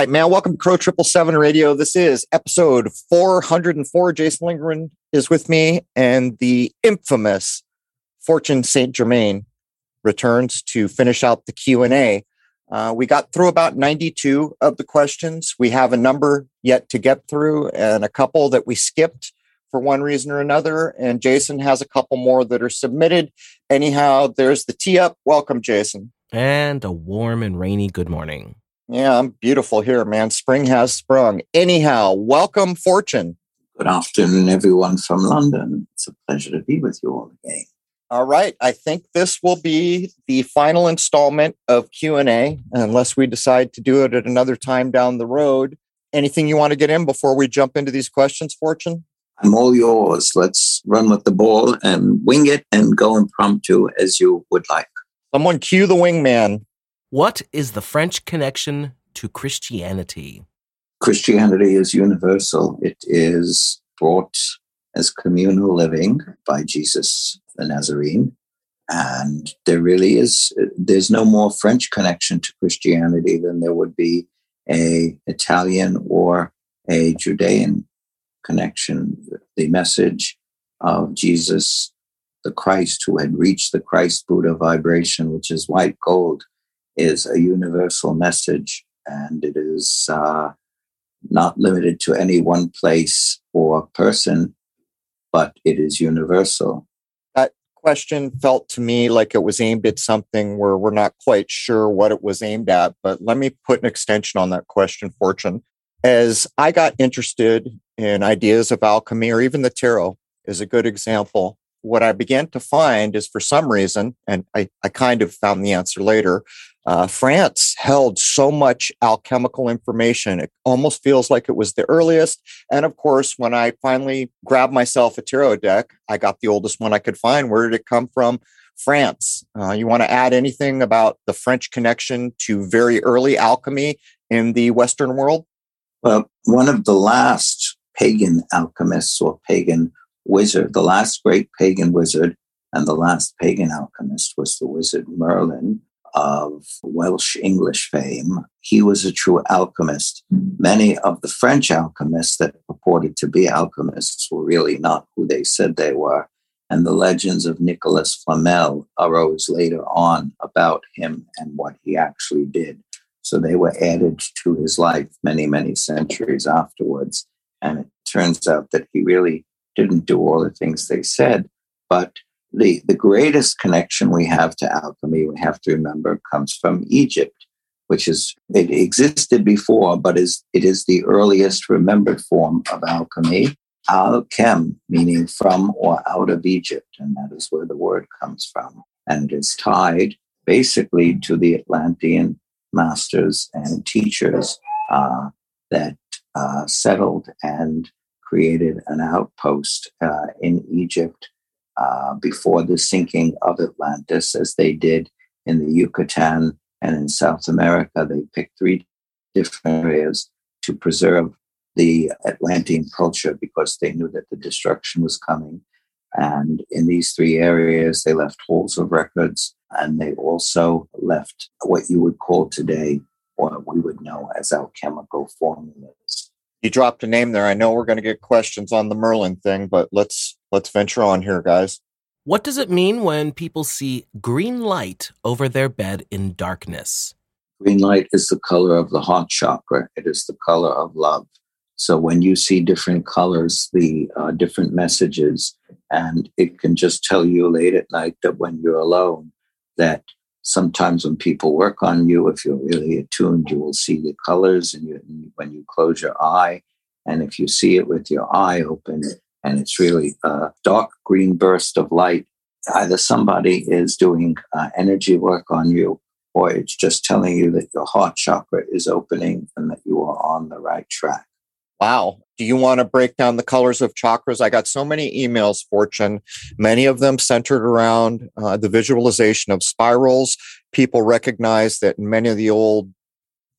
right, man. Welcome to Crow Triple Seven Radio. This is episode 404. Jason Lingren is with me, and the infamous Fortune Saint Germain returns to finish out the Q and A. Uh, we got through about 92 of the questions. We have a number yet to get through, and a couple that we skipped for one reason or another. And Jason has a couple more that are submitted. Anyhow, there's the tee up. Welcome, Jason. And a warm and rainy good morning. Yeah, I'm beautiful here, man. Spring has sprung. Anyhow, welcome, Fortune. Good afternoon, everyone from London. It's a pleasure to be with you all again. All right, I think this will be the final installment of Q&A unless we decide to do it at another time down the road. Anything you want to get in before we jump into these questions, Fortune? I'm all yours. Let's run with the ball and wing it and go impromptu as you would like. Someone cue the wingman. What is the French connection to Christianity? Christianity is universal. It is brought as communal living by Jesus the Nazarene. And there really is, there's no more French connection to Christianity than there would be a Italian or a Judean connection. The message of Jesus, the Christ who had reached the Christ Buddha vibration, which is white gold, is a universal message. And it is uh, not limited to any one place or person, but it is universal. That question felt to me like it was aimed at something where we're not quite sure what it was aimed at. But let me put an extension on that question, Fortune. As I got interested in ideas of alchemy or even the tarot is a good example, what I began to find is for some reason, and I, I kind of found the answer later, uh, France held so much alchemical information. It almost feels like it was the earliest. And of course, when I finally grabbed myself a tarot deck, I got the oldest one I could find. Where did it come from? France. Uh, you want to add anything about the French connection to very early alchemy in the Western world? Well, one of the last pagan alchemists or pagan wizard, the last great pagan wizard and the last pagan alchemist was the wizard Merlin of Welsh English fame. He was a true alchemist. Many of the French alchemists that purported to be alchemists were really not who they said they were. And the legends of Nicolas Flamel arose later on about him and what he actually did. So they were added to his life many, many centuries afterwards. And it turns out that he really didn't do all the things they said, but the, the greatest connection we have to alchemy, we have to remember, comes from Egypt, which is, it existed before, but is, it is the earliest remembered form of alchemy. Alchem, meaning from or out of Egypt, and that is where the word comes from. And is tied basically to the Atlantean masters and teachers uh, that uh, settled and created an outpost uh, in Egypt uh, before the sinking of Atlantis, as they did in the Yucatan and in South America. They picked three different areas to preserve the Atlantean culture because they knew that the destruction was coming. And in these three areas, they left halls of records and they also left what you would call today what we would know as alchemical formulas. You dropped a name there. I know we're going to get questions on the Merlin thing, but let's let's venture on here, guys. What does it mean when people see green light over their bed in darkness? Green light is the color of the heart chakra. It is the color of love. So when you see different colors, the uh, different messages, and it can just tell you late at night that when you're alone, that sometimes when people work on you, if you're really attuned, you will see the colors, and you, when you close your eye, and if you see it with your eye open, and it's really a dark green burst of light, either somebody is doing uh, energy work on you, or it's just telling you that your heart chakra is opening and that you are on the right track. Wow. Do you want to break down the colors of chakras? I got so many emails, Fortune, many of them centered around uh, the visualization of spirals. People recognize that in many of the old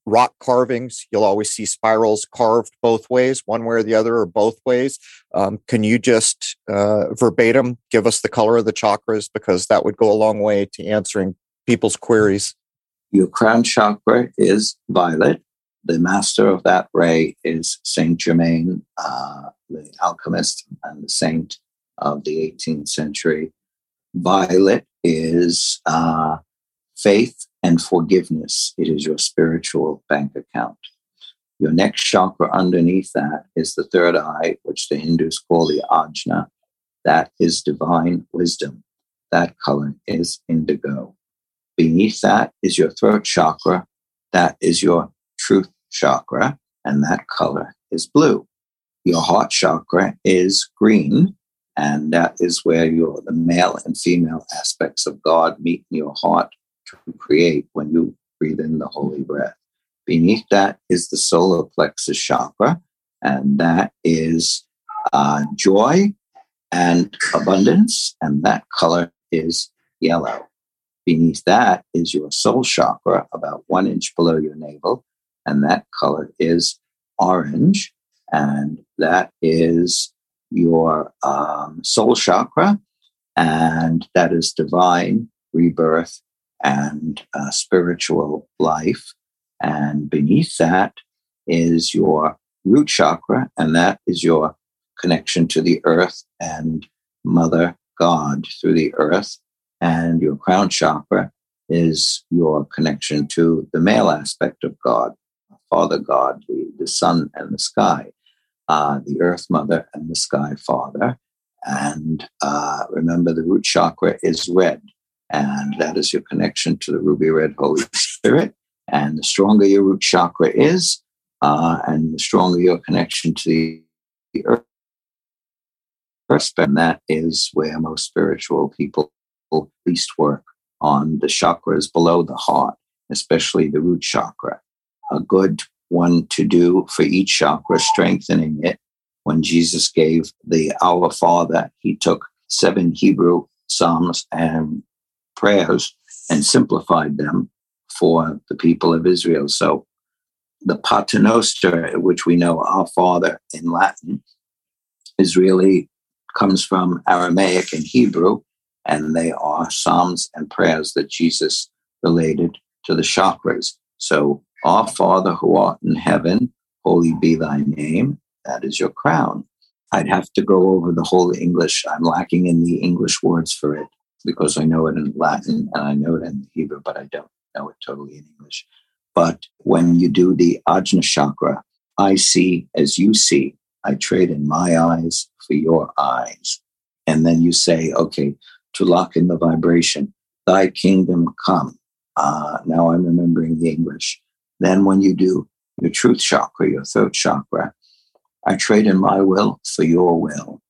rock carvings, you'll always see spirals carved both ways, one way or the other, or both ways. Um, can you just uh, verbatim give us the color of the chakras? Because that would go a long way to answering people's queries. Your crown chakra is violet. The master of that ray is Saint Germain, uh, the alchemist and the saint of the 18th century. Violet is uh, faith and forgiveness. It is your spiritual bank account. Your next chakra underneath that is the third eye, which the Hindus call the ajna. That is divine wisdom. That color is indigo. Beneath that is your throat chakra. That is your truth chakra. And that color is blue. Your heart chakra is green. And that is where your the male and female aspects of God meet in your heart to create when you breathe in the holy breath. Beneath that is the solar plexus chakra, and that is uh, joy and abundance, and that color is yellow. Beneath that is your soul chakra, about one inch below your navel, and that color is orange, and that is your um, soul chakra, and that is divine rebirth and uh, spiritual life. And beneath that is your root chakra, and that is your connection to the earth and Mother God through the earth. And your crown chakra is your connection to the male aspect of God, Father God, the, the sun and the sky, uh, the earth mother and the sky father. And uh, remember, the root chakra is red, and that is your connection to the ruby red Holy Spirit. And the stronger your root chakra is, uh, and the stronger your connection to the, the earth, and that is where most spiritual people least work on the chakras below the heart, especially the root chakra. A good one to do for each chakra, strengthening it. When Jesus gave the Our Father, he took seven Hebrew Psalms and prayers and simplified them for the people of Israel. So the Paternoster, which we know our Father in Latin, is really comes from Aramaic and Hebrew, and they are psalms and prayers that Jesus related to the chakras. So, Our Father who art in heaven, holy be thy name. That is your crown. I'd have to go over the whole English. I'm lacking in the English words for it because I know it in Latin and I know it in Hebrew, but I don't know it totally in English. But when you do the Ajna chakra, I see as you see. I trade in my eyes for your eyes. And then you say, okay, to lock in the vibration, thy kingdom come. Uh, now I'm remembering the English. Then when you do your truth chakra, your throat chakra, I trade in my will for your will.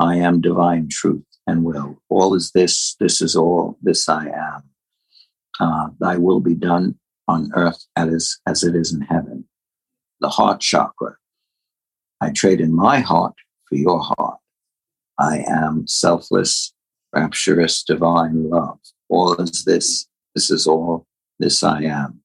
I am divine truth and will. All is this, this is all, this I am. Uh, thy will be done on earth as, as it is in heaven. The heart chakra. I trade in my heart for your heart. I am selfless, rapturous, divine love. All is this. This is all. This I am.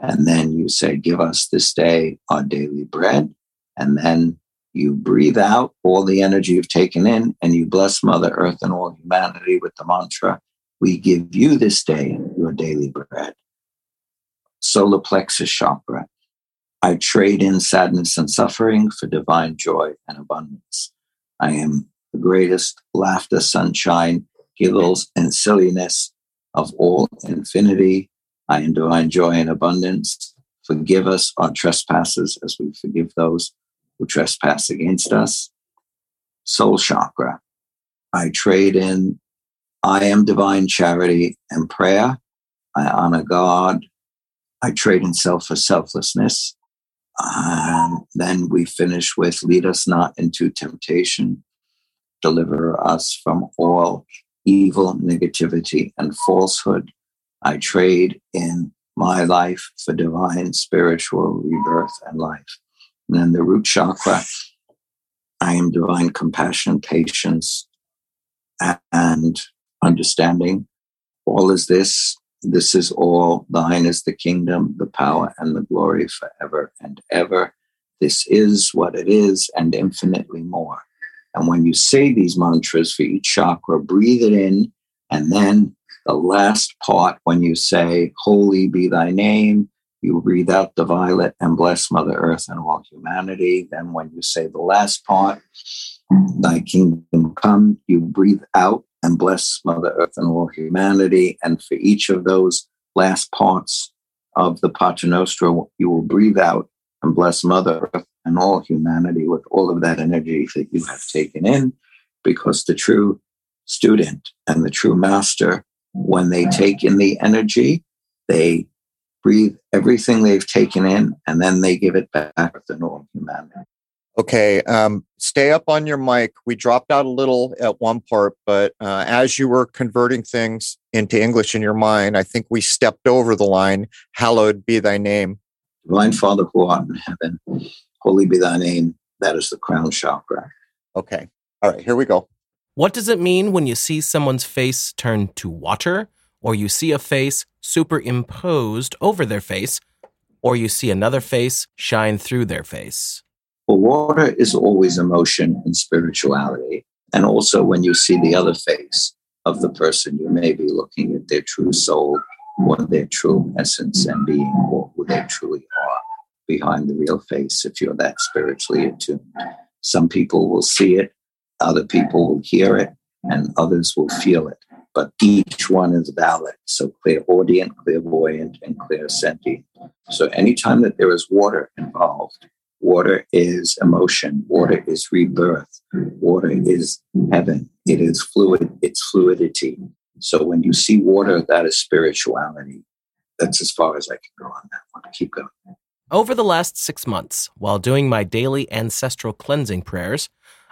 And then you say, Give us this day our daily bread. And then you breathe out all the energy you've taken in and you bless Mother Earth and all humanity with the mantra, We give you this day your daily bread. Solar plexus chakra. I trade in sadness and suffering for divine joy and abundance. I am the greatest laughter, sunshine, giggles, and silliness of all infinity. I am divine joy and abundance. Forgive us our trespasses as we forgive those who trespass against us. Soul chakra. I trade in I am divine charity and prayer. I honor God. I trade in self for selflessness. And then we finish with lead us not into temptation, deliver us from all evil, negativity, and falsehood. I trade in my life for divine spiritual rebirth and life. And then the root chakra, I am divine compassion, patience, and understanding. All is this this is all thine is the kingdom, the power, and the glory forever and ever. This is what it is, and infinitely more. And when you say these mantras for each chakra, breathe it in and then The last part, when you say, Holy be thy name, you breathe out the violet and bless Mother Earth and all humanity. Then, when you say the last part, Thy kingdom come, you breathe out and bless Mother Earth and all humanity. And for each of those last parts of the Pater Noster, you will breathe out and bless Mother Earth and all humanity with all of that energy that you have taken in, because the true student and the true master, when they take in the energy, they breathe everything they've taken in and then they give it back to all humanity. Okay, um, stay up on your mic. We dropped out a little at one part, but uh, as you were converting things into English in your mind, I think we stepped over the line. Hallowed be thy name. Divine Father who art in heaven, holy be thy name. That is the crown chakra. Okay. All right, here we go. What does it mean when you see someone's face turn to water, or you see a face superimposed over their face, or you see another face shine through their face? Well, water is always emotion and spirituality. And also, when you see the other face of the person, you may be looking at their true soul or their true essence and being, or who they truly are behind the real face if you're that spiritually attuned. Some people will see it, other people will hear it, and others will feel it. But each one is valid. So clairaudient, clairvoyant, and clairsentient. So anytime that there is water involved, Water is emotion. Water is rebirth. Water is heaven. It is fluid. It's fluidity. So when you see water, that is spirituality. That's as far as I can go on that one. Keep going. Over the last six months, while doing my daily ancestral cleansing prayers,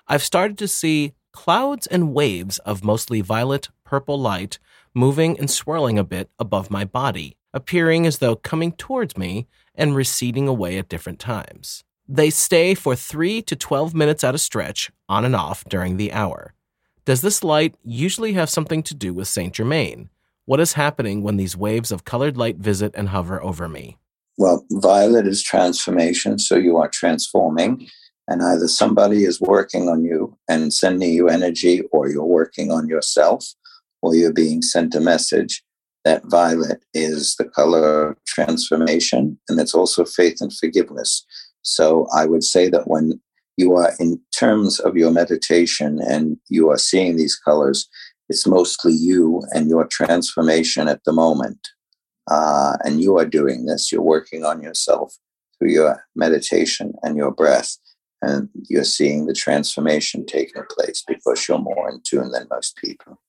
I've started to see clouds and waves of mostly violet purple light moving and swirling a bit above my body, appearing as though coming towards me and receding away at different times. They stay for 3 to 12 minutes at a stretch, on and off during the hour. Does this light usually have something to do with Saint Germain? What is happening when these waves of colored light visit and hover over me? Well, violet is transformation, so you are transforming, and either somebody is working on you and sending you energy, or you're working on yourself, or you're being sent a message. That violet is the color of transformation, and it's also faith and forgiveness. So I would say that when you are in terms of your meditation and you are seeing these colors, it's mostly you and your transformation at the moment. Uh, and you are doing this, you're working on yourself through your meditation and your breath. And you're seeing the transformation taking place because you're more in tune than most people.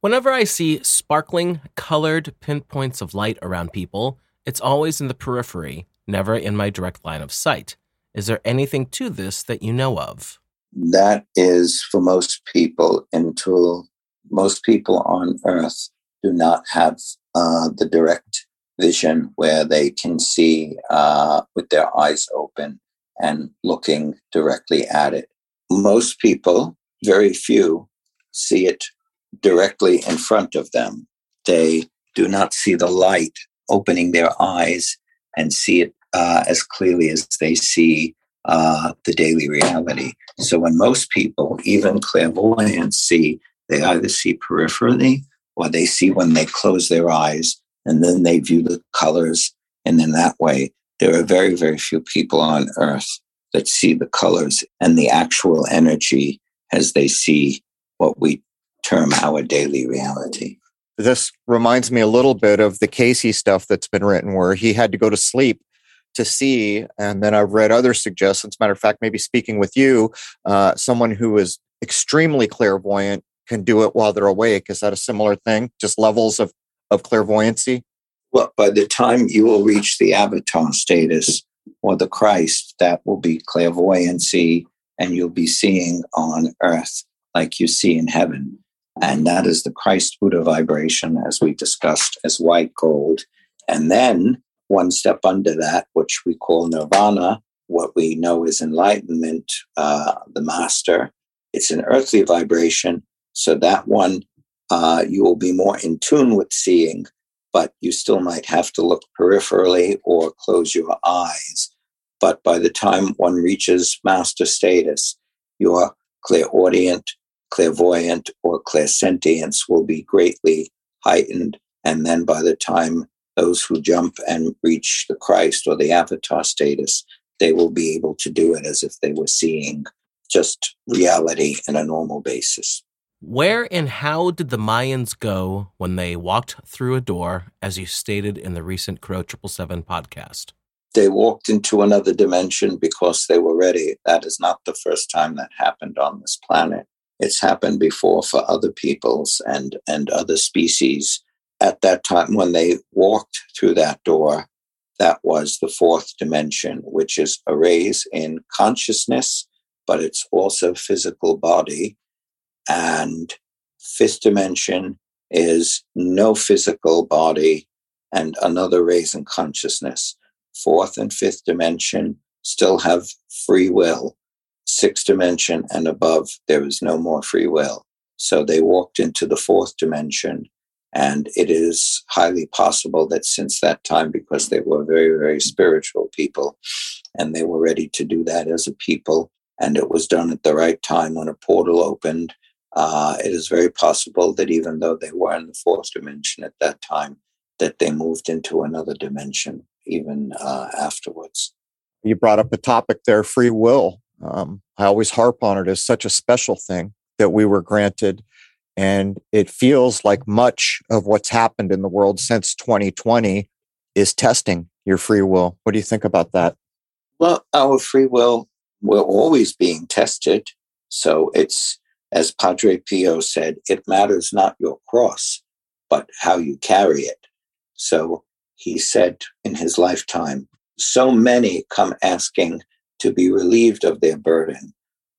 Whenever I see sparkling, colored pinpoints of light around people, it's always in the periphery, never in my direct line of sight. Is there anything to this that you know of? That is for most people until most people on earth do not have uh, the direct vision where they can see uh, with their eyes open and looking directly at it. Most people, very few, see it directly in front of them. They do not see the light opening their eyes and see it uh, as clearly as they see uh, the daily reality. So when most people, even clairvoyants, see, they either see peripherally or they see when they close their eyes and then they view the colors. And in that way, there are very, very few people on earth that see the colors and the actual energy as they see what we term our daily reality. This reminds me a little bit of the Cayce stuff that's been written where he had to go to sleep to see. And then I've read other suggestions. Matter of fact, maybe speaking with you, uh, someone who is extremely clairvoyant can do it while they're awake. Is that a similar thing? Just levels of, of clairvoyancy? Well, by the time you will reach the avatar status or the Christ, that will be clairvoyancy, and you'll be seeing on earth like you see in heaven. And that is the Christ Buddha vibration, as we discussed, as white gold. And then one step under that, which we call nirvana, what we know is enlightenment, uh, the master. It's an earthly vibration. So that one, uh, you will be more in tune with seeing, but you still might have to look peripherally or close your eyes. But by the time one reaches master status, your clairaudient, clairvoyant, or clairsentience will be greatly heightened. And then by the time those who jump and reach the Christ or the avatar status, they will be able to do it as if they were seeing just reality in a normal basis. Where and how did the Mayans go when they walked through a door, as you stated in the recent Crow 777 podcast? They walked into another dimension because they were ready. That is not the first time that happened on this planet. It's happened before for other peoples and, and other species. At that time, when they walked through that door, that was the fourth dimension, which is a raise in consciousness, but it's also physical body. And fifth dimension is no physical body and another raise in consciousness. Fourth and fifth dimension still have free will. Sixth dimension and above, there is no more free will. So they walked into the fourth dimension and it is highly possible that since that time, because they were very, very spiritual people, and they were ready to do that as a people, and it was done at the right time when a portal opened, uh, it is very possible that even though they were in the fourth dimension at that time, that they moved into another dimension even uh, afterwards. You brought up a topic there, free will. Um, I always harp on it as such a special thing that we were granted and it feels like much of what's happened in the world since 2020 is testing your free will. What do you think about that? Well, our free will, we're always being tested. So it's, as Padre Pio said, it matters not your cross, but how you carry it. So he said in his lifetime, so many come asking to be relieved of their burden,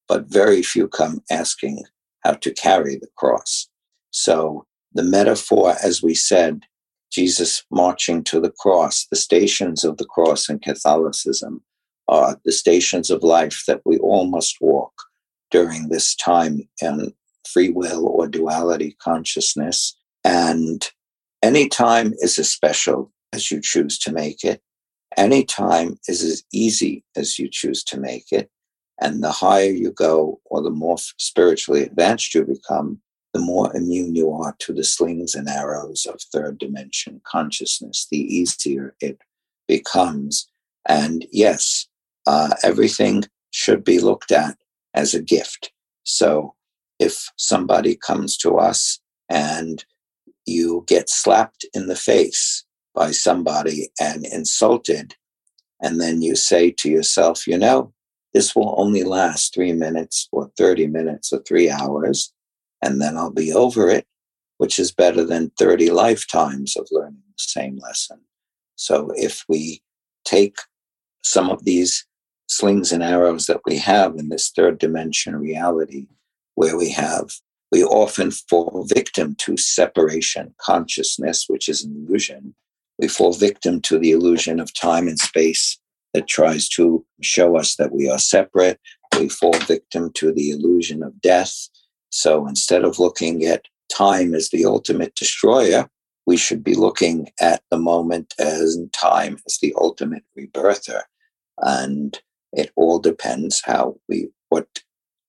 but very few come asking how to carry the cross. So the metaphor, as we said, Jesus marching to the cross, the stations of the cross in Catholicism are the stations of life that we all must walk during this time in free will or duality consciousness. And any time is as special as you choose to make it. Any time is as easy as you choose to make it. And the higher you go, or the more spiritually advanced you become, the more immune you are to the slings and arrows of third dimension consciousness, the easier it becomes. And yes, uh, everything should be looked at as a gift. So if somebody comes to us and you get slapped in the face by somebody and insulted, and then you say to yourself, you know, this will only last three minutes or 30 minutes or three hours, and then I'll be over it, which is better than 30 lifetimes of learning the same lesson. So if we take some of these slings and arrows that we have in this third dimension reality, where we have, we often fall victim to separation consciousness, which is an illusion. We fall victim to the illusion of time and space that tries to show us that we are separate. We fall victim to the illusion of death. So instead of looking at time as the ultimate destroyer, we should be looking at the moment as time as the ultimate rebirther. And it all depends how we, what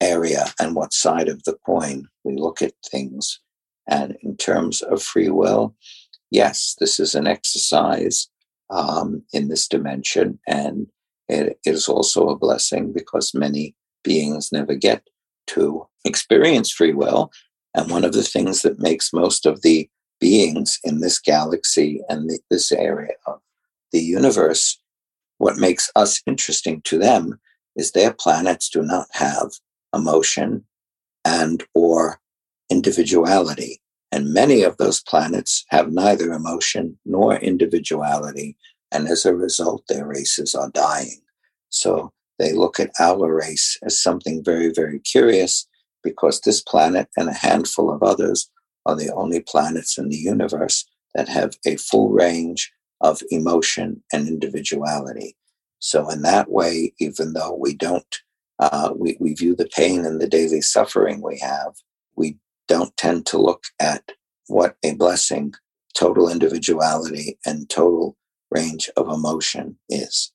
area and what side of the coin we look at things. And in terms of free will, yes, this is an exercise um, in this dimension. And it is also a blessing because many beings never get to experience free will. And one of the things that makes most of the beings in this galaxy and the, this area of the universe, what makes us interesting to them is their planets do not have emotion and or individuality and many of those planets have neither emotion nor individuality. And as a result, their races are dying. So they look at our race as something very, very curious because this planet and a handful of others are the only planets in the universe that have a full range of emotion and individuality. So, in that way, even though we don't, uh, we, we view the pain and the daily suffering we have, we don't tend to look at what a blessing total individuality and total range of emotion is.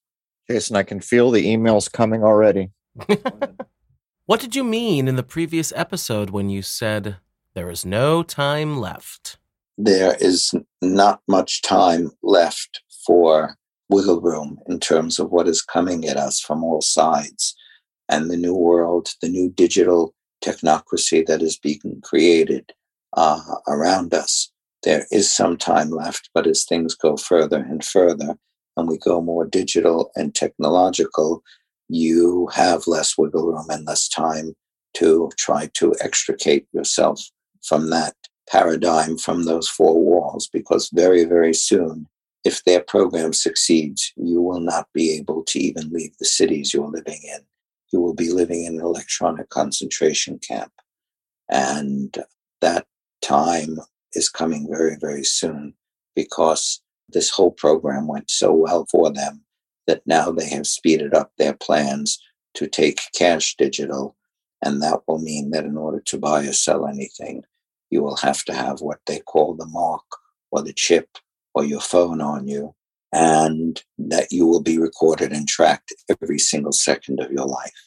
Jason, I can feel the emails coming already. what did you mean in the previous episode when you said there is no time left? there is not much time left for wiggle room in terms of what is coming at us from all sides and the new world, the new digital technocracy that is being created uh, around us. There is some time left, but as things go further and further and we go more digital and technological, you have less wiggle room and less time to try to extricate yourself from that paradigm, from those four walls, because very, very soon, if their program succeeds, you will not be able to even leave the cities you're living in. You will be living in an electronic concentration camp. And that time is coming very, very soon because this whole program went so well for them that now they have speeded up their plans to take cash digital. And that will mean that in order to buy or sell anything, you will have to have what they call the mark or the chip or your phone on you, and that you will be recorded and tracked every single second of your life.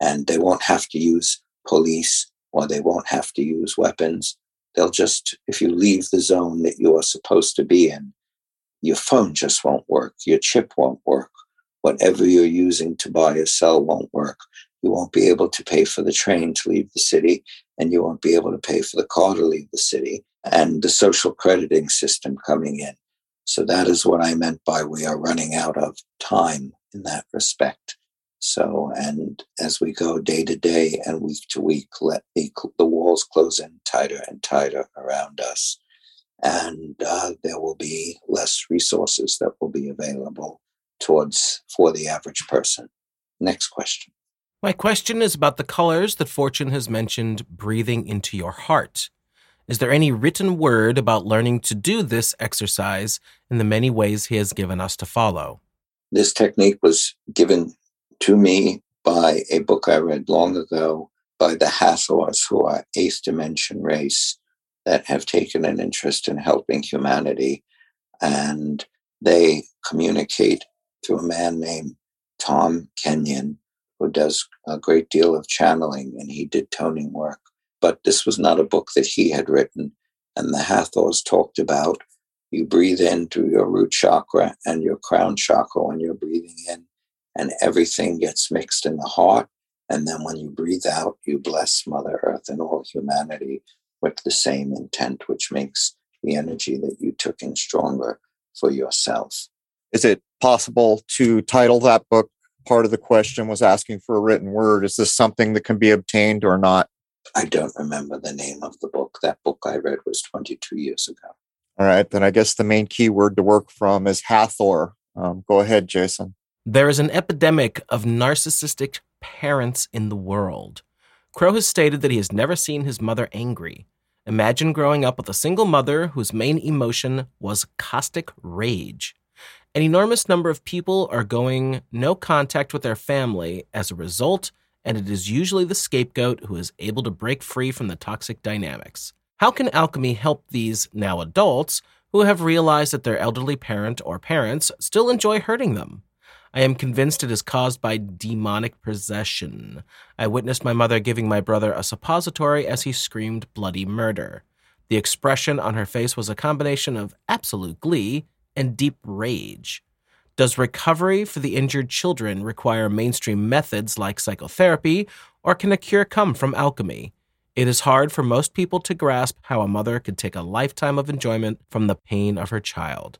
And they won't have to use police or they won't have to use weapons. They'll just, if you leave the zone that you are supposed to be in, your phone just won't work, your chip won't work, whatever you're using to buy or sell won't work. You won't be able to pay for the train to leave the city, and you won't be able to pay for the car to leave the city, and the social crediting system coming in. So that is what I meant by we are running out of time in that respect. So, and as we go day to day and week to week, let the, the walls close in tighter and tighter around us. And uh, there will be less resources that will be available towards for the average person. Next question. My question is about the colors that Fortune has mentioned breathing into your heart. Is there any written word about learning to do this exercise in the many ways he has given us to follow? This technique was given to me by a book I read long ago by the Hathors, who are eighth dimension race that have taken an interest in helping humanity. And they communicate through a man named Tom Kenyon, who does a great deal of channeling, and he did toning work. But this was not a book that he had written. And the Hathors talked about you breathe in through your root chakra and your crown chakra when you're breathing in, and everything gets mixed in the heart. And then when you breathe out, you bless Mother Earth and all humanity with the same intent, which makes the energy that you took in stronger for yourself. Is it possible to title that book? Part of the question was asking for a written word. Is this something that can be obtained or not? I don't remember the name of the book. That book I read was 22 years ago. All right, then I guess the main keyword to work from is Hathor. Um, go ahead, Jason. There is an epidemic of narcissistic parents in the world. Crow has stated that he has never seen his mother angry. Imagine growing up with a single mother whose main emotion was caustic rage. An enormous number of people are going no contact with their family as a result, and it is usually the scapegoat who is able to break free from the toxic dynamics. How can alchemy help these now adults who have realized that their elderly parent or parents still enjoy hurting them? I am convinced it is caused by demonic possession. I witnessed my mother giving my brother a suppository as he screamed bloody murder. The expression on her face was a combination of absolute glee and deep rage. Does recovery for the injured children require mainstream methods like psychotherapy, or can a cure come from alchemy? It is hard for most people to grasp how a mother could take a lifetime of enjoyment from the pain of her child.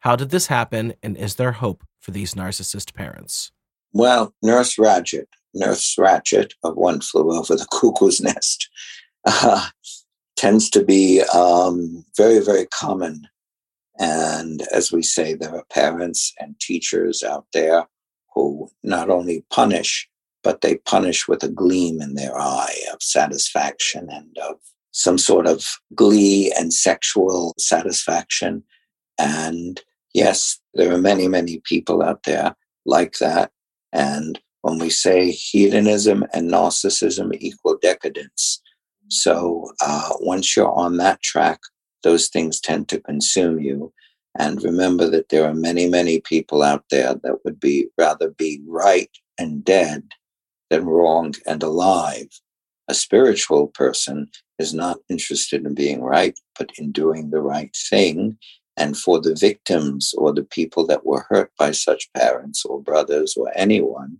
How did this happen, and is there hope for these narcissist parents? Well, Nurse Ratched, Nurse Ratched of One Flew Over the Cuckoo's Nest, uh, tends to be um, very, very common. And as we say, there are parents and teachers out there who not only punish, but they punish with a gleam in their eye of satisfaction and of some sort of glee and sexual satisfaction. And yes, there are many, many people out there like that. And when we say hedonism and narcissism equal decadence, so uh, once you're on that track, those things tend to consume you. And remember that there are many, many people out there that would be rather be right and dead than wrong and alive. A spiritual person is not interested in being right, but in doing the right thing. And for the victims or the people that were hurt by such parents or brothers or anyone,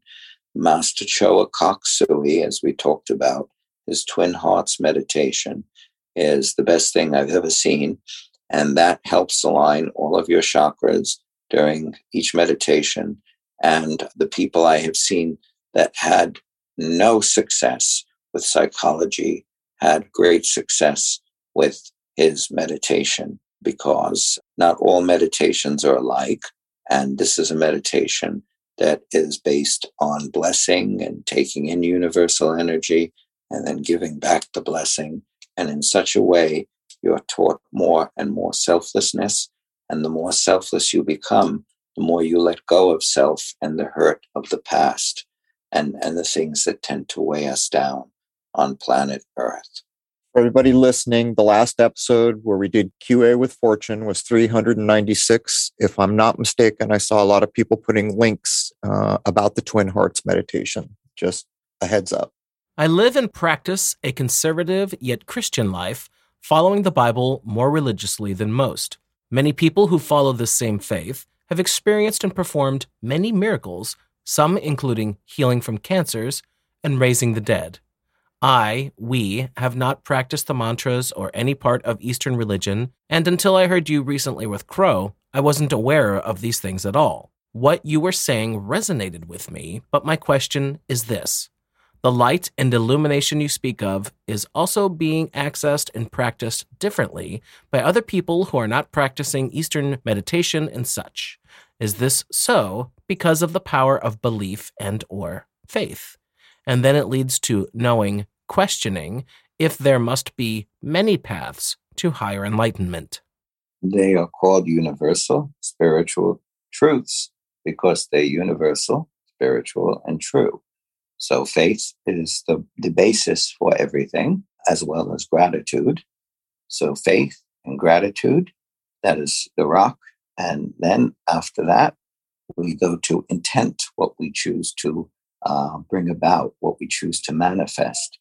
Master Choa Kok Sui, as we talked about, his Twin Hearts meditation is the best thing I've ever seen. And that helps align all of your chakras during each meditation. And the people I have seen that had no success with psychology had great success with his meditation because not all meditations are alike. And this is a meditation that is based on blessing and taking in universal energy and then giving back the blessing. And in such a way, you're taught more and more selflessness. And the more selfless you become, the more you let go of self and the hurt of the past and, and the things that tend to weigh us down on planet Earth. For everybody listening, the last episode where we did QA with Fortune was 396. If I'm not mistaken, I saw a lot of people putting links uh, about the Twin Hearts meditation. Just a heads up. I live and practice a conservative yet Christian life, following the Bible more religiously than most. Many people who follow this same faith have experienced and performed many miracles, some including healing from cancers and raising the dead. I, we, have not practiced the mantras or any part of Eastern religion, and until I heard you recently with Crow, I wasn't aware of these things at all. What you were saying resonated with me, but my question is this. The light and illumination you speak of is also being accessed and practiced differently by other people who are not practicing Eastern meditation and such. Is this so because of the power of belief and or faith? And then it leads to knowing questioning if there must be many paths to higher enlightenment. They are called universal spiritual truths because they're universal, spiritual, and true. So faith is the, the basis for everything, as well as gratitude. So faith and gratitude, that is the rock. And then after that, we go to intent, what we choose to uh, bring about, what we choose to manifest.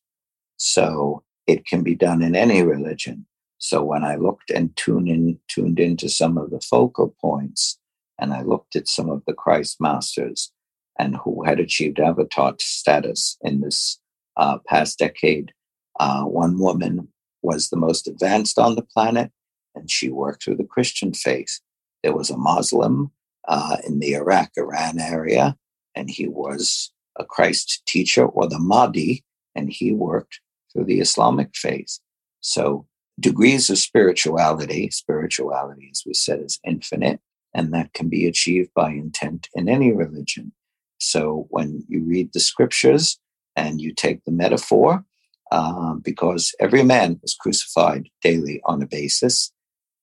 So it can be done in any religion. So when I looked and tuned in, tuned into some of the focal points, and I looked at some of the Christ masters and who had achieved avatar status in this uh, past decade, uh, one woman was the most advanced on the planet, and she worked through the Christian faith. There was a Muslim uh, in the Iraq Iran area, and he was a Christ teacher or the Mahdi, and he worked through the Islamic faith. So, degrees of spirituality, spirituality, as we said, is infinite, and that can be achieved by intent in any religion. So, when you read the scriptures and you take the metaphor, uh, because every man was crucified daily on a basis,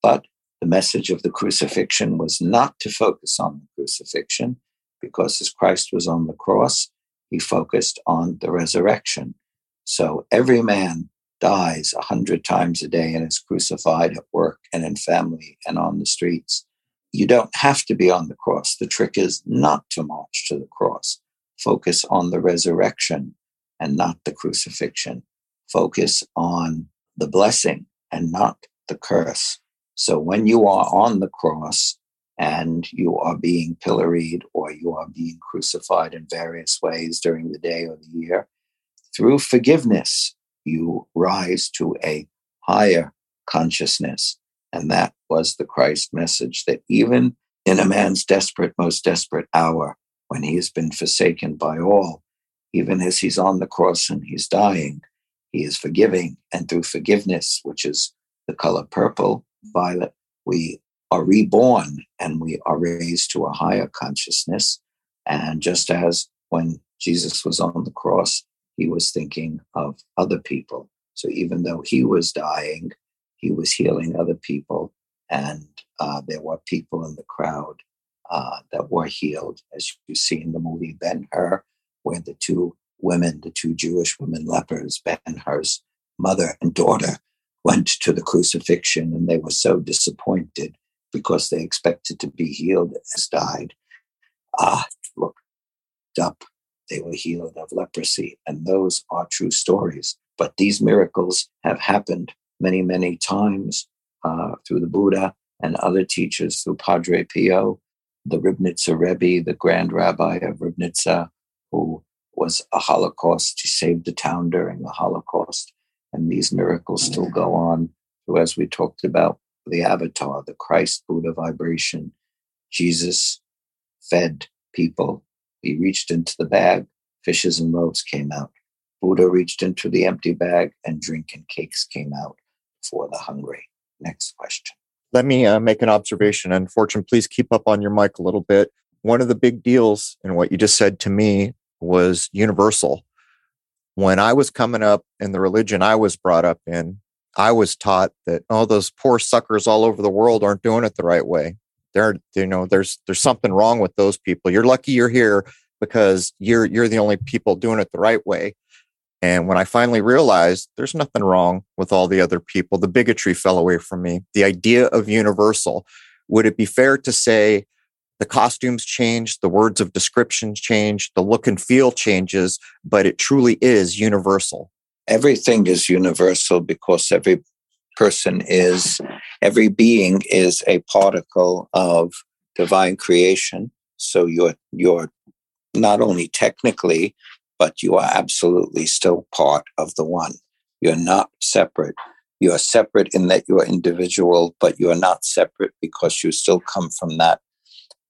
but the message of the crucifixion was not to focus on the crucifixion, because as Christ was on the cross, he focused on the resurrection. So every man dies a hundred times a day and is crucified at work and in family and on the streets. You don't have to be on the cross. The trick is not to march to the cross. Focus on the resurrection and not the crucifixion. Focus on the blessing and not the curse. So when you are on the cross and you are being pilloried or you are being crucified in various ways during the day or the year, through forgiveness, you rise to a higher consciousness. And that was the Christ message that even in a man's desperate, most desperate hour, when he has been forsaken by all, even as he's on the cross and he's dying, he is forgiving. And through forgiveness, which is the color purple, violet, we are reborn and we are raised to a higher consciousness. And just as when Jesus was on the cross, he was thinking of other people. So even though he was dying, he was healing other people. And uh, there were people in the crowd uh, that were healed, as you see in the movie Ben Hur, where the two women, the two Jewish women lepers, Ben Hur's mother and daughter, went to the crucifixion and they were so disappointed because they expected to be healed as died. Ah, looked up they were healed of leprosy. And those are true stories. But these miracles have happened many, many times uh, through the Buddha and other teachers, through Padre Pio, the Ribnitzer Rebbe, the Grand Rabbi of Ribnitzer, who was a Holocaust. He saved the town during the Holocaust. And these miracles still go on. So as we talked about the avatar, the Christ Buddha vibration, Jesus fed people. He reached into the bag, fishes and loaves came out. Buddha reached into the empty bag, and drink and cakes came out for the hungry. Next question. Let me uh, make an observation. And Fortune, please keep up on your mic a little bit. One of the big deals in what you just said to me was universal. When I was coming up in the religion I was brought up in, I was taught that oh, those poor suckers all over the world aren't doing it the right way. They're, you know, there's there's something wrong with those people. You're lucky you're here because you're you're the only people doing it the right way. And when I finally realized there's nothing wrong with all the other people, the bigotry fell away from me. The idea of universal. Would it be fair to say the costumes change, the words of description change, the look and feel changes, but it truly is universal? Everything is universal because every person is, every being is a particle of divine creation. So you're, you're not only technically but you are absolutely still part of the one. You're not separate. You are separate in that you're individual, but you are not separate because you still come from that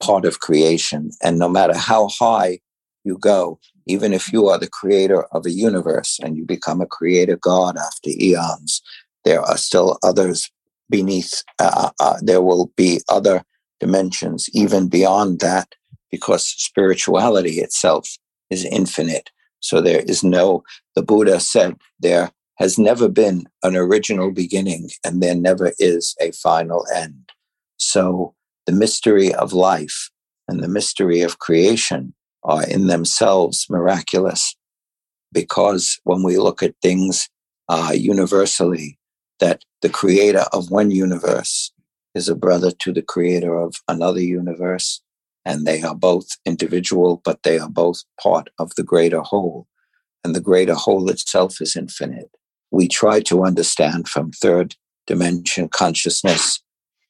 part of creation. And no matter how high you go, even if you are the creator of a universe and you become a creator God after eons, there are still others beneath, uh, uh, there will be other dimensions even beyond that because spirituality itself is infinite. So there is no, the Buddha said, there has never been an original beginning and there never is a final end. So the mystery of life and the mystery of creation are in themselves miraculous because when we look at things uh, universally, that the creator of one universe is a brother to the creator of another universe, and they are both individual, but they are both part of the greater whole. And the greater whole itself is infinite. We try to understand from third dimension consciousness,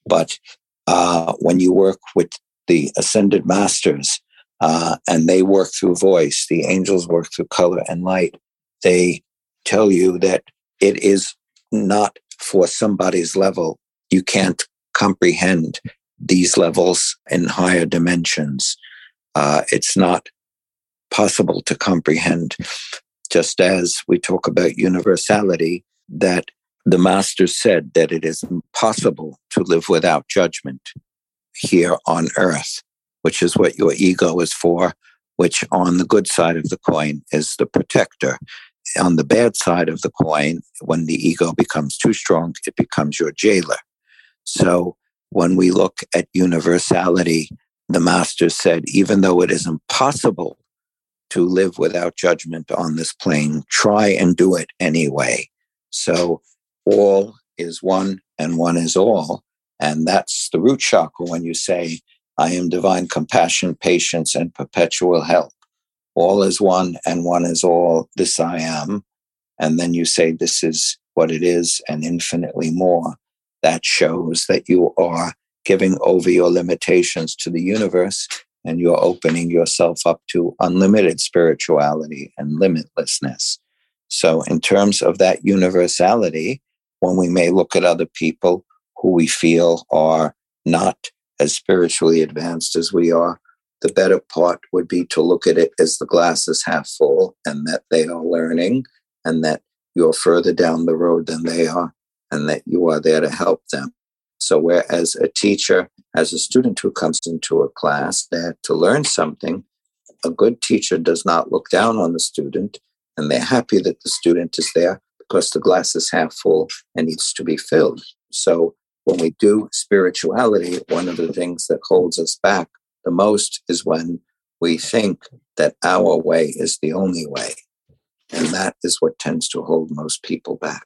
but uh, when you work with the ascended masters uh, and they work through voice, the angels work through color and light, they tell you that it is not for somebody's level. You can't comprehend these levels in higher dimensions. Uh, it's not possible to comprehend, just as we talk about universality, that the master said that it is impossible to live without judgment here on earth, which is what your ego is for, which on the good side of the coin is the protector. On the bad side of the coin, when the ego becomes too strong, it becomes your jailer. So when we look at universality, the master said, even though it is impossible to live without judgment on this plane, try and do it anyway. So all is one and one is all. And that's the root chakra when you say, I am divine compassion, patience, and perpetual help. All is one and one is all. This I am. And then you say, This is what it is and infinitely more that shows that you are giving over your limitations to the universe and you're opening yourself up to unlimited spirituality and limitlessness. So, in terms of that universality, when we may look at other people who we feel are not as spiritually advanced as we are, the better part would be to look at it as the glass is half full and that they are learning and that you're further down the road than they are and that you are there to help them. So, whereas a teacher as a student who comes into a class there to learn something, a good teacher does not look down on the student, and they're happy that the student is there because the glass is half full and needs to be filled. So, when we do spirituality, one of the things that holds us back the most is when we think that our way is the only way. And that is what tends to hold most people back.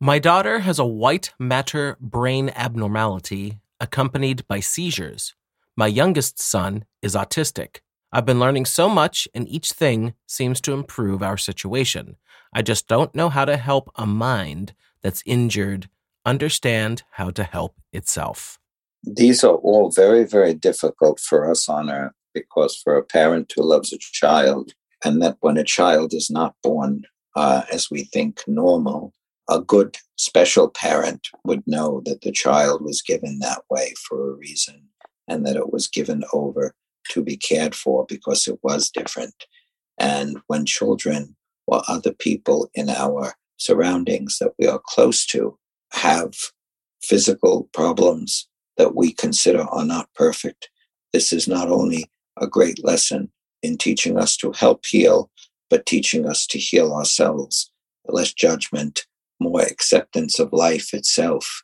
My daughter has a white matter brain abnormality accompanied by seizures. My youngest son is autistic. I've been learning so much, and each thing seems to improve our situation. I just don't know how to help a mind that's injured understand how to help itself. These are all very, very difficult for us on earth because for a parent who loves a child, and that when a child is not born uh, as we think normal, a good special parent would know that the child was given that way for a reason and that it was given over to be cared for because it was different. And when children or other people in our surroundings that we are close to have physical problems that we consider are not perfect, this is not only a great lesson in teaching us to help heal, but teaching us to heal ourselves. Less judgment, more acceptance of life itself.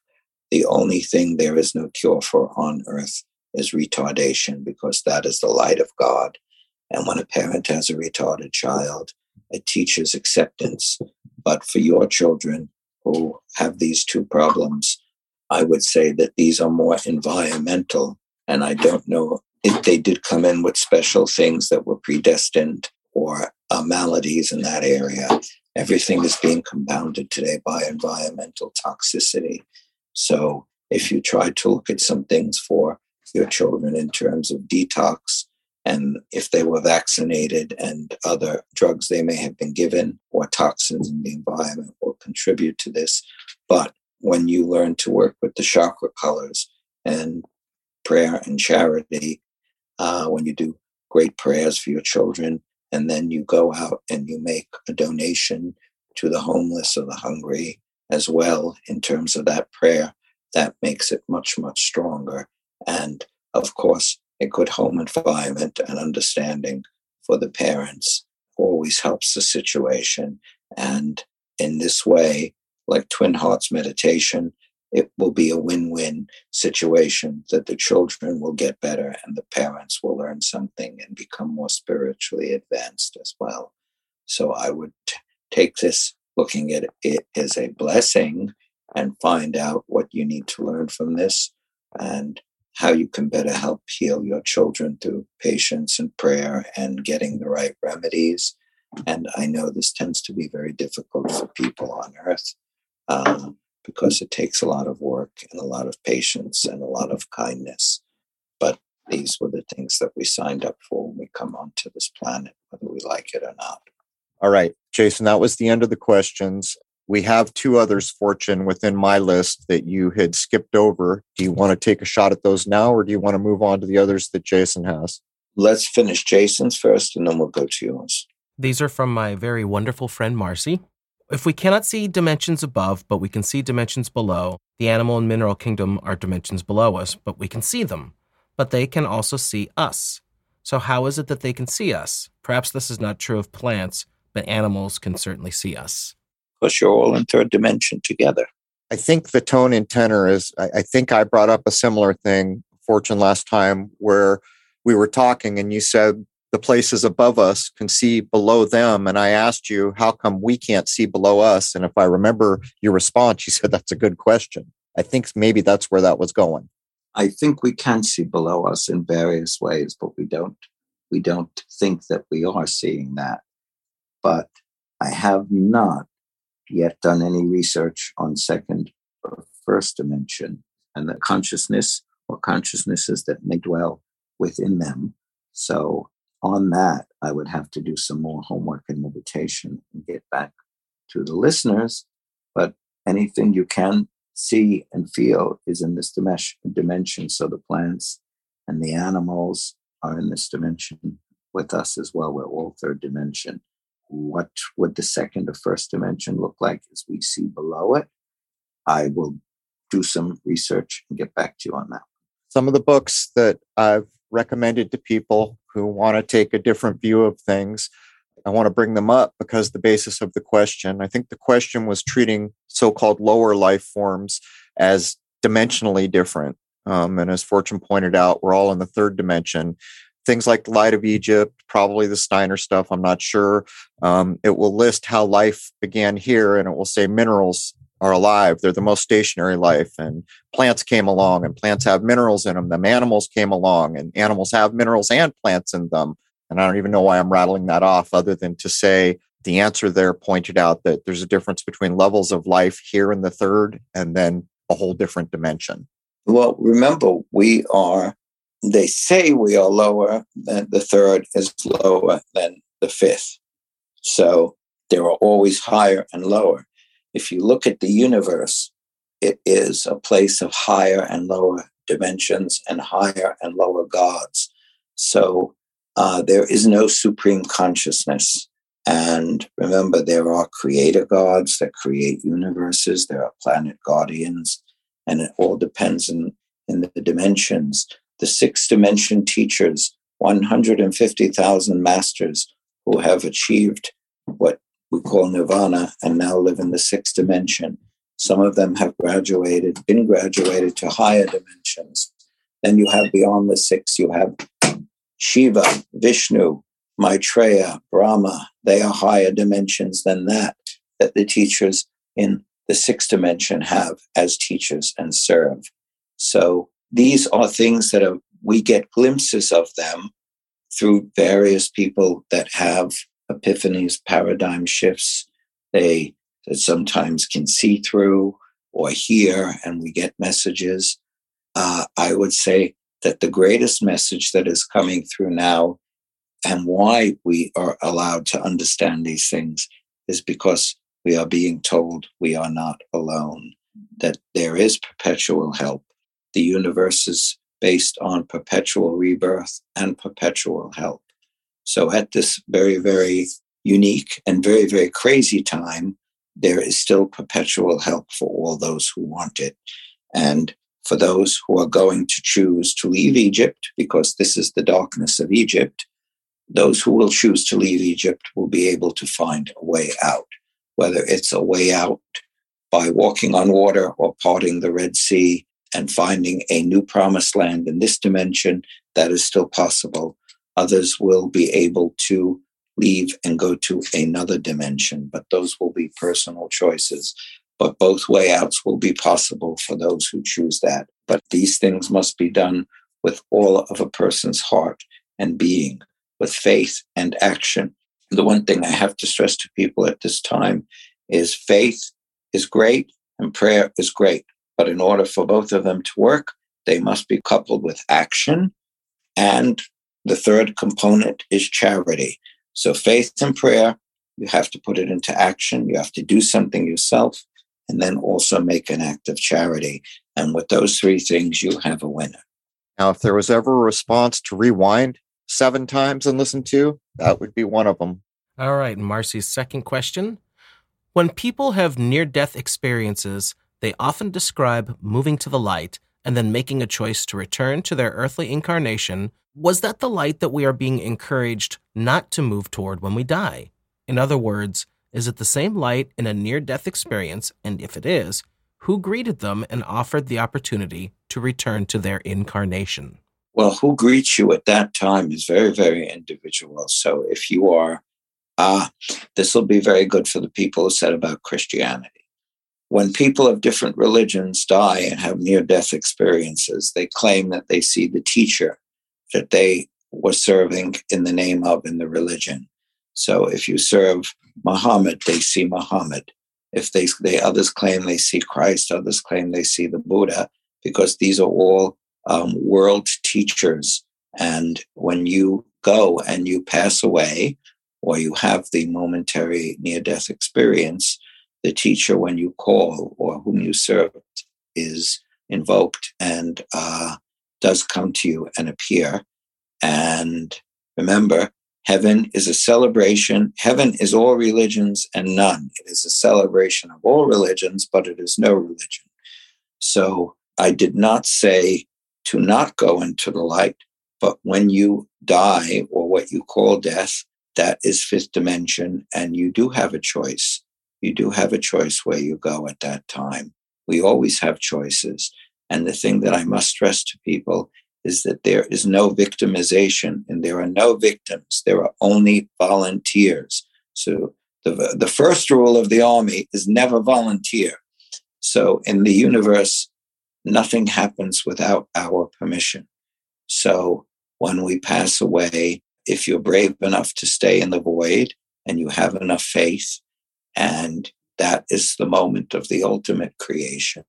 The only thing there is no cure for on earth is retardation because that is the light of God. And when a parent has a retarded child, it teaches acceptance. But for your children who have these two problems, I would say that these are more environmental. And I don't know if they did come in with special things that were predestined or uh, maladies in that area. Everything is being compounded today by environmental toxicity. So if you try to look at some things for your children in terms of detox and if they were vaccinated and other drugs they may have been given or toxins in the environment will contribute to this. But when you learn to work with the chakra colors and prayer and charity, uh, when you do great prayers for your children, and then you go out and you make a donation to the homeless or the hungry as well in terms of that prayer, that makes it much, much stronger. And of course, a good home environment and understanding for the parents always helps the situation. And in this way, like Twin Hearts meditation, it will be a win win situation that the children will get better and the parents will learn something and become more spiritually advanced as well. So I would t- take this looking at it as a blessing and find out what you need to learn from this and how you can better help heal your children through patience and prayer and getting the right remedies. And I know this tends to be very difficult for people on earth uh, because it takes a lot of work and a lot of patience and a lot of kindness. But these were the things that we signed up for when we come onto this planet, whether we like it or not. All right, Jason, that was the end of the questions. We have two others, Fortune, within my list that you had skipped over. Do you want to take a shot at those now, or do you want to move on to the others that Jason has? Let's finish Jason's first, and then we'll go to yours. These are from my very wonderful friend Marcy. If we cannot see dimensions above, but we can see dimensions below, the animal and mineral kingdom are dimensions below us, but we can see them. But they can also see us. So, how is it that they can see us? Perhaps this is not true of plants, but animals can certainly see us because you're all in third dimension together. I think the tone and tenor is, I, I think I brought up a similar thing, Fortune, last time where we were talking and you said the places above us can see below them. And I asked you, how come we can't see below us? And if I remember your response, you said, that's a good question. I think maybe that's where that was going. I think we can see below us in various ways, but we don't we don't think that we are seeing that. But I have not yet done any research on second or first dimension and the consciousness or consciousnesses that may dwell within them. So, on that, I would have to do some more homework and meditation and get back to the listeners. But anything you can see and feel is in this dimension. So, the plants and the animals are in this dimension with us as well. We're all third dimension what would the second or first dimension look like as we see below it. I will do some research and get back to you on that. Some of the books that I've recommended to people who want to take a different view of things, I want to bring them up because the basis of the question, I think the question was treating so called lower life forms as dimensionally different. Um, and as Fortune pointed out, we're all in the third dimension things like Light of Egypt, probably the Steiner stuff. I'm not sure. Um, it will list how life began here, and it will say minerals are alive. They're the most stationary life, and plants came along, and plants have minerals in them. Them animals came along, and animals have minerals and plants in them. And I don't even know why I'm rattling that off, other than to say the answer there pointed out that there's a difference between levels of life here in the third and then a whole different dimension. Well, remember, we are, they say we are lower than the third is lower than the fifth. So there are always higher and lower. If you look at the universe, it is a place of higher and lower dimensions and higher and lower gods. So uh, there is no supreme consciousness. And remember, there are creator gods that create universes, there are planet guardians, and it all depends in, in the dimensions. The six dimension teachers, 150,000 masters who have achieved what we call nirvana and now live in the sixth dimension. Some of them have graduated, been graduated to higher dimensions. Then you have beyond the six, you have Shiva, Vishnu, Maitreya, Brahma. They are higher dimensions than that, that the teachers in the sixth dimension have as teachers and serve. So these are things that are, we get glimpses of them through various people that have epiphanies, paradigm shifts. They sometimes can see through or hear, and we get messages. Uh, I would say that the greatest message that is coming through now and why we are allowed to understand these things is because we are being told we are not alone, that there is perpetual help. The universe is based on perpetual rebirth and perpetual help. So at this very, very unique and very, very crazy time, there is still perpetual help for all those who want it. And for those who are going to choose to leave Egypt, because this is the darkness of Egypt, those who will choose to leave Egypt will be able to find a way out, whether it's a way out by walking on water or parting the Red Sea and finding a new promised land in this dimension that is still possible. Others will be able to leave and go to another dimension, but those will be personal choices. But both way outs will be possible for those who choose that. But these things must be done with all of a person's heart and being, with faith and action. The one thing I have to stress to people at this time is faith is great and prayer is great. But in order for both of them to work, they must be coupled with action. And the third component is charity. So faith and prayer, you have to put it into action. You have to do something yourself and then also make an act of charity. And with those three things, you have a winner. Now, if there was ever a response to rewind seven times and listen to, that would be one of them. All right. Marcy's second question. When people have near death experiences, they often describe moving to the light and then making a choice to return to their earthly incarnation was that the light that we are being encouraged not to move toward when we die? In other words, is it the same light in a near death experience? And if it is, who greeted them and offered the opportunity to return to their incarnation? Well, who greets you at that time is very, very individual. So if you are, ah, uh, this will be very good for the people who said about Christianity. When people of different religions die and have near death experiences, they claim that they see the teacher that they were serving in the name of in the religion. So if you serve Muhammad, they see Muhammad. If they, they others claim they see Christ, others claim they see the Buddha, because these are all um, world teachers. And when you go and you pass away, or you have the momentary near death experience, the teacher, when you call or whom you serve is invoked and uh, does come to you and appear. And remember, heaven is a celebration. Heaven is all religions and none. It is a celebration of all religions, but it is no religion. So I did not say to not go into the light, but when you die or what you call death, that is fifth dimension, and you do have a choice. You do have a choice where you go at that time. We always have choices. And the thing that I must stress to people is that there is no victimization and there are no victims. There are only volunteers. So the, the first rule of the army is never volunteer. So in the universe, nothing happens without our permission. So when we pass away, if you're brave enough to stay in the void and you have enough faith, and that is the moment of the ultimate creation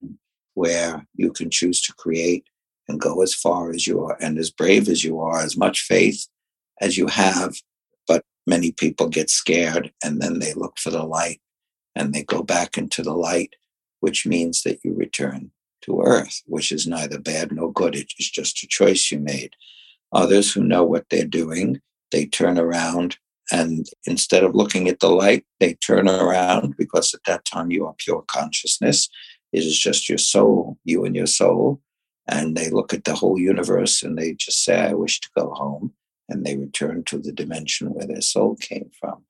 where you can choose to create and go as far as you are and as brave as you are, as much faith as you have. But many people get scared and then they look for the light and they go back into the light, which means that you return to earth, which is neither bad nor good. It is just a choice you made. Others who know what they're doing, they turn around and instead of looking at the light, they turn around because at that time you are pure consciousness. It is just your soul, you and your soul. And they look at the whole universe and they just say, I wish to go home. And they return to the dimension where their soul came from.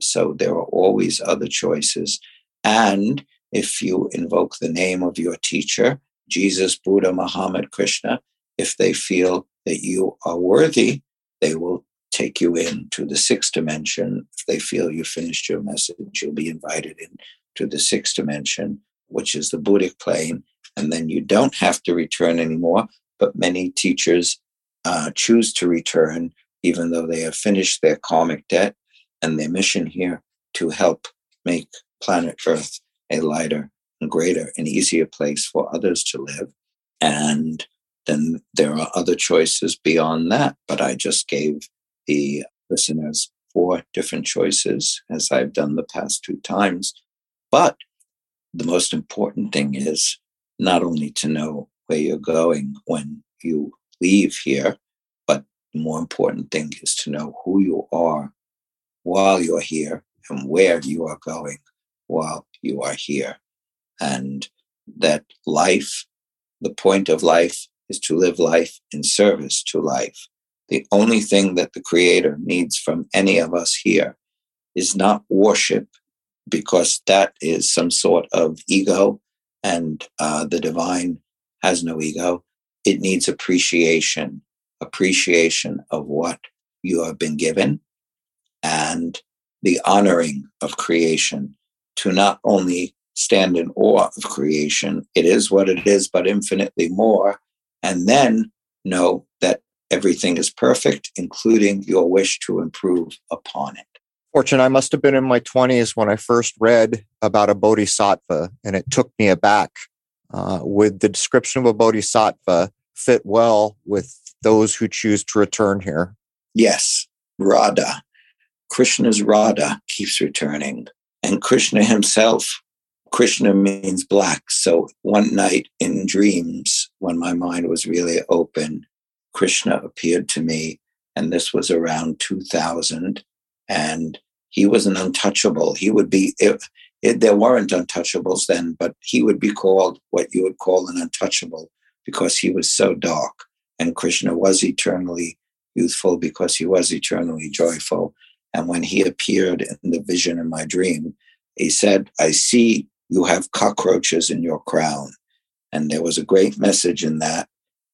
So there are always other choices. And if you invoke the name of your teacher, Jesus, Buddha, Muhammad, Krishna, if they feel that you are worthy, they will take you into the sixth dimension. If they feel you finished your message, you'll be invited into the sixth dimension, which is the Buddhic plane. And then you don't have to return anymore. But many teachers uh, choose to return, even though they have finished their karmic debt and their mission here to help make planet Earth a lighter and greater and easier place for others to live. And then there are other choices beyond that. But I just gave the listeners four different choices, as I've done the past two times. But the most important thing is not only to know where you're going when you leave here, but the more important thing is to know who you are while you're here and where you are going while you are here. And that life, the point of life is to live life in service to life. The only thing that the Creator needs from any of us here is not worship, because that is some sort of ego, and uh, the divine has no ego. It needs appreciation, appreciation of what you have been given, and the honoring of creation to not only stand in awe of creation, it is what it is, but infinitely more, and then know that everything is perfect, including your wish to improve upon it. Fortune, I must have been in my 20s when I first read about a bodhisattva, and it took me aback. Uh, would the description of a bodhisattva fit well with those who choose to return here? Yes, Radha. Krishna's Radha keeps returning. And Krishna himself, Krishna means black. So one night in dreams, when my mind was really open, Krishna appeared to me, and this was around 2000, and he was an untouchable. He would be, it, there weren't untouchables then, but he would be called what you would call an untouchable because he was so dark. And Krishna was eternally youthful because he was eternally joyful. And when he appeared in the vision in my dream, he said, I see you have cockroaches in your crown. And there was a great message in that.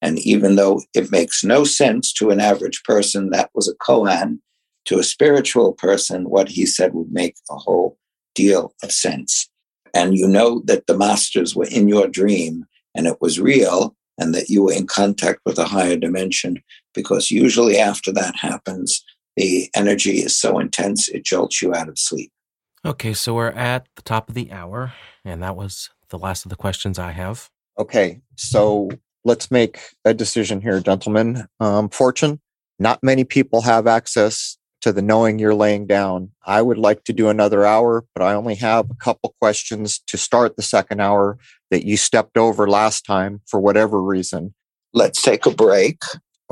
And even though it makes no sense to an average person, that was a koan. To a spiritual person, what he said would make a whole deal of sense. And you know that the masters were in your dream and it was real and that you were in contact with a higher dimension because usually after that happens, the energy is so intense it jolts you out of sleep. Okay, so we're at the top of the hour, and that was the last of the questions I have. Okay, so let's make a decision here, gentlemen. Um, Fortune, not many people have access to the knowing you're laying down. I would like to do another hour, but I only have a couple questions to start the second hour that you stepped over last time for whatever reason. Let's take a break.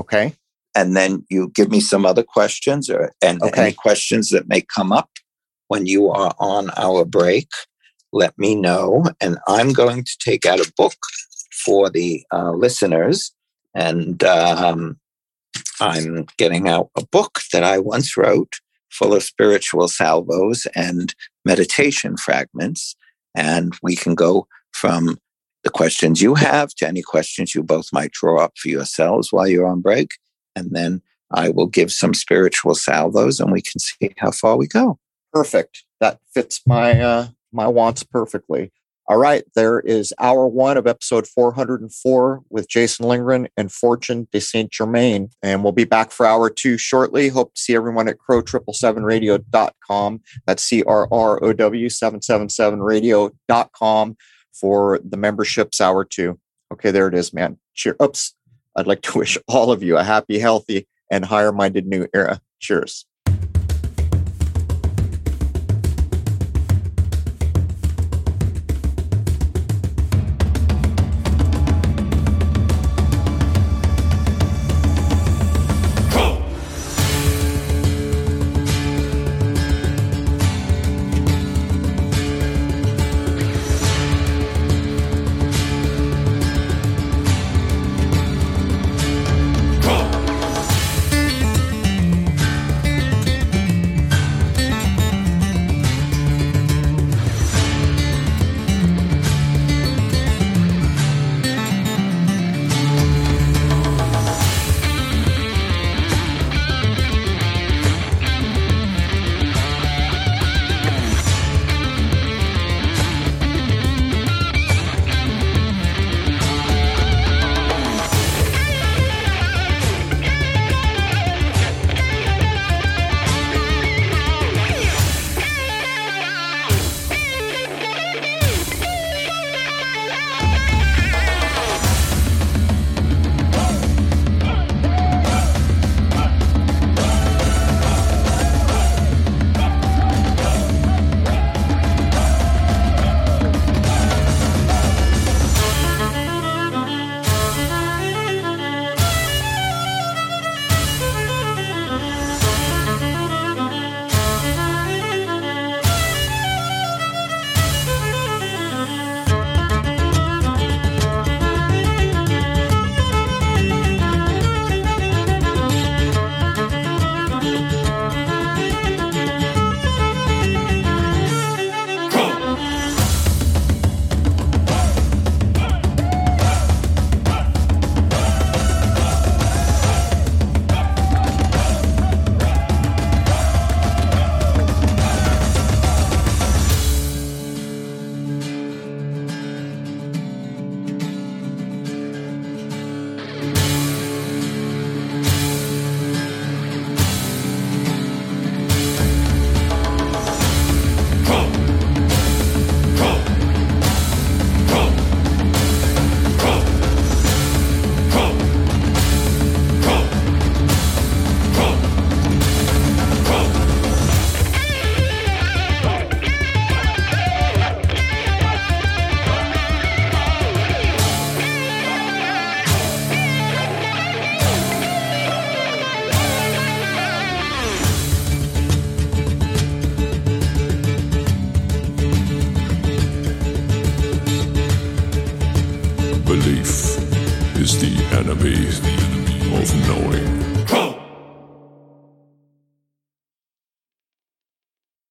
Okay. And then you give me some other questions or and okay. any questions that may come up when you are on our break. Let me know. And I'm going to take out a book for the uh, listeners. And um, I'm getting out a book that I once wrote full of spiritual salvos and meditation fragments. And we can go from the questions you have to any questions you both might draw up for yourselves while you're on break. And then I will give some spiritual salvos and we can see how far we go. Perfect. That fits my uh, my wants perfectly. All right, there is hour one of episode 404 with Jason Lindgren and Fortune de Saint Germain. And we'll be back for hour two shortly. Hope to see everyone at crow777radio.com. That's C R R O W 777radio.com for the memberships hour two. Okay, there it is, man. Cheer. Oops. I'd like to wish all of you a happy, healthy, and higher minded new era. Cheers.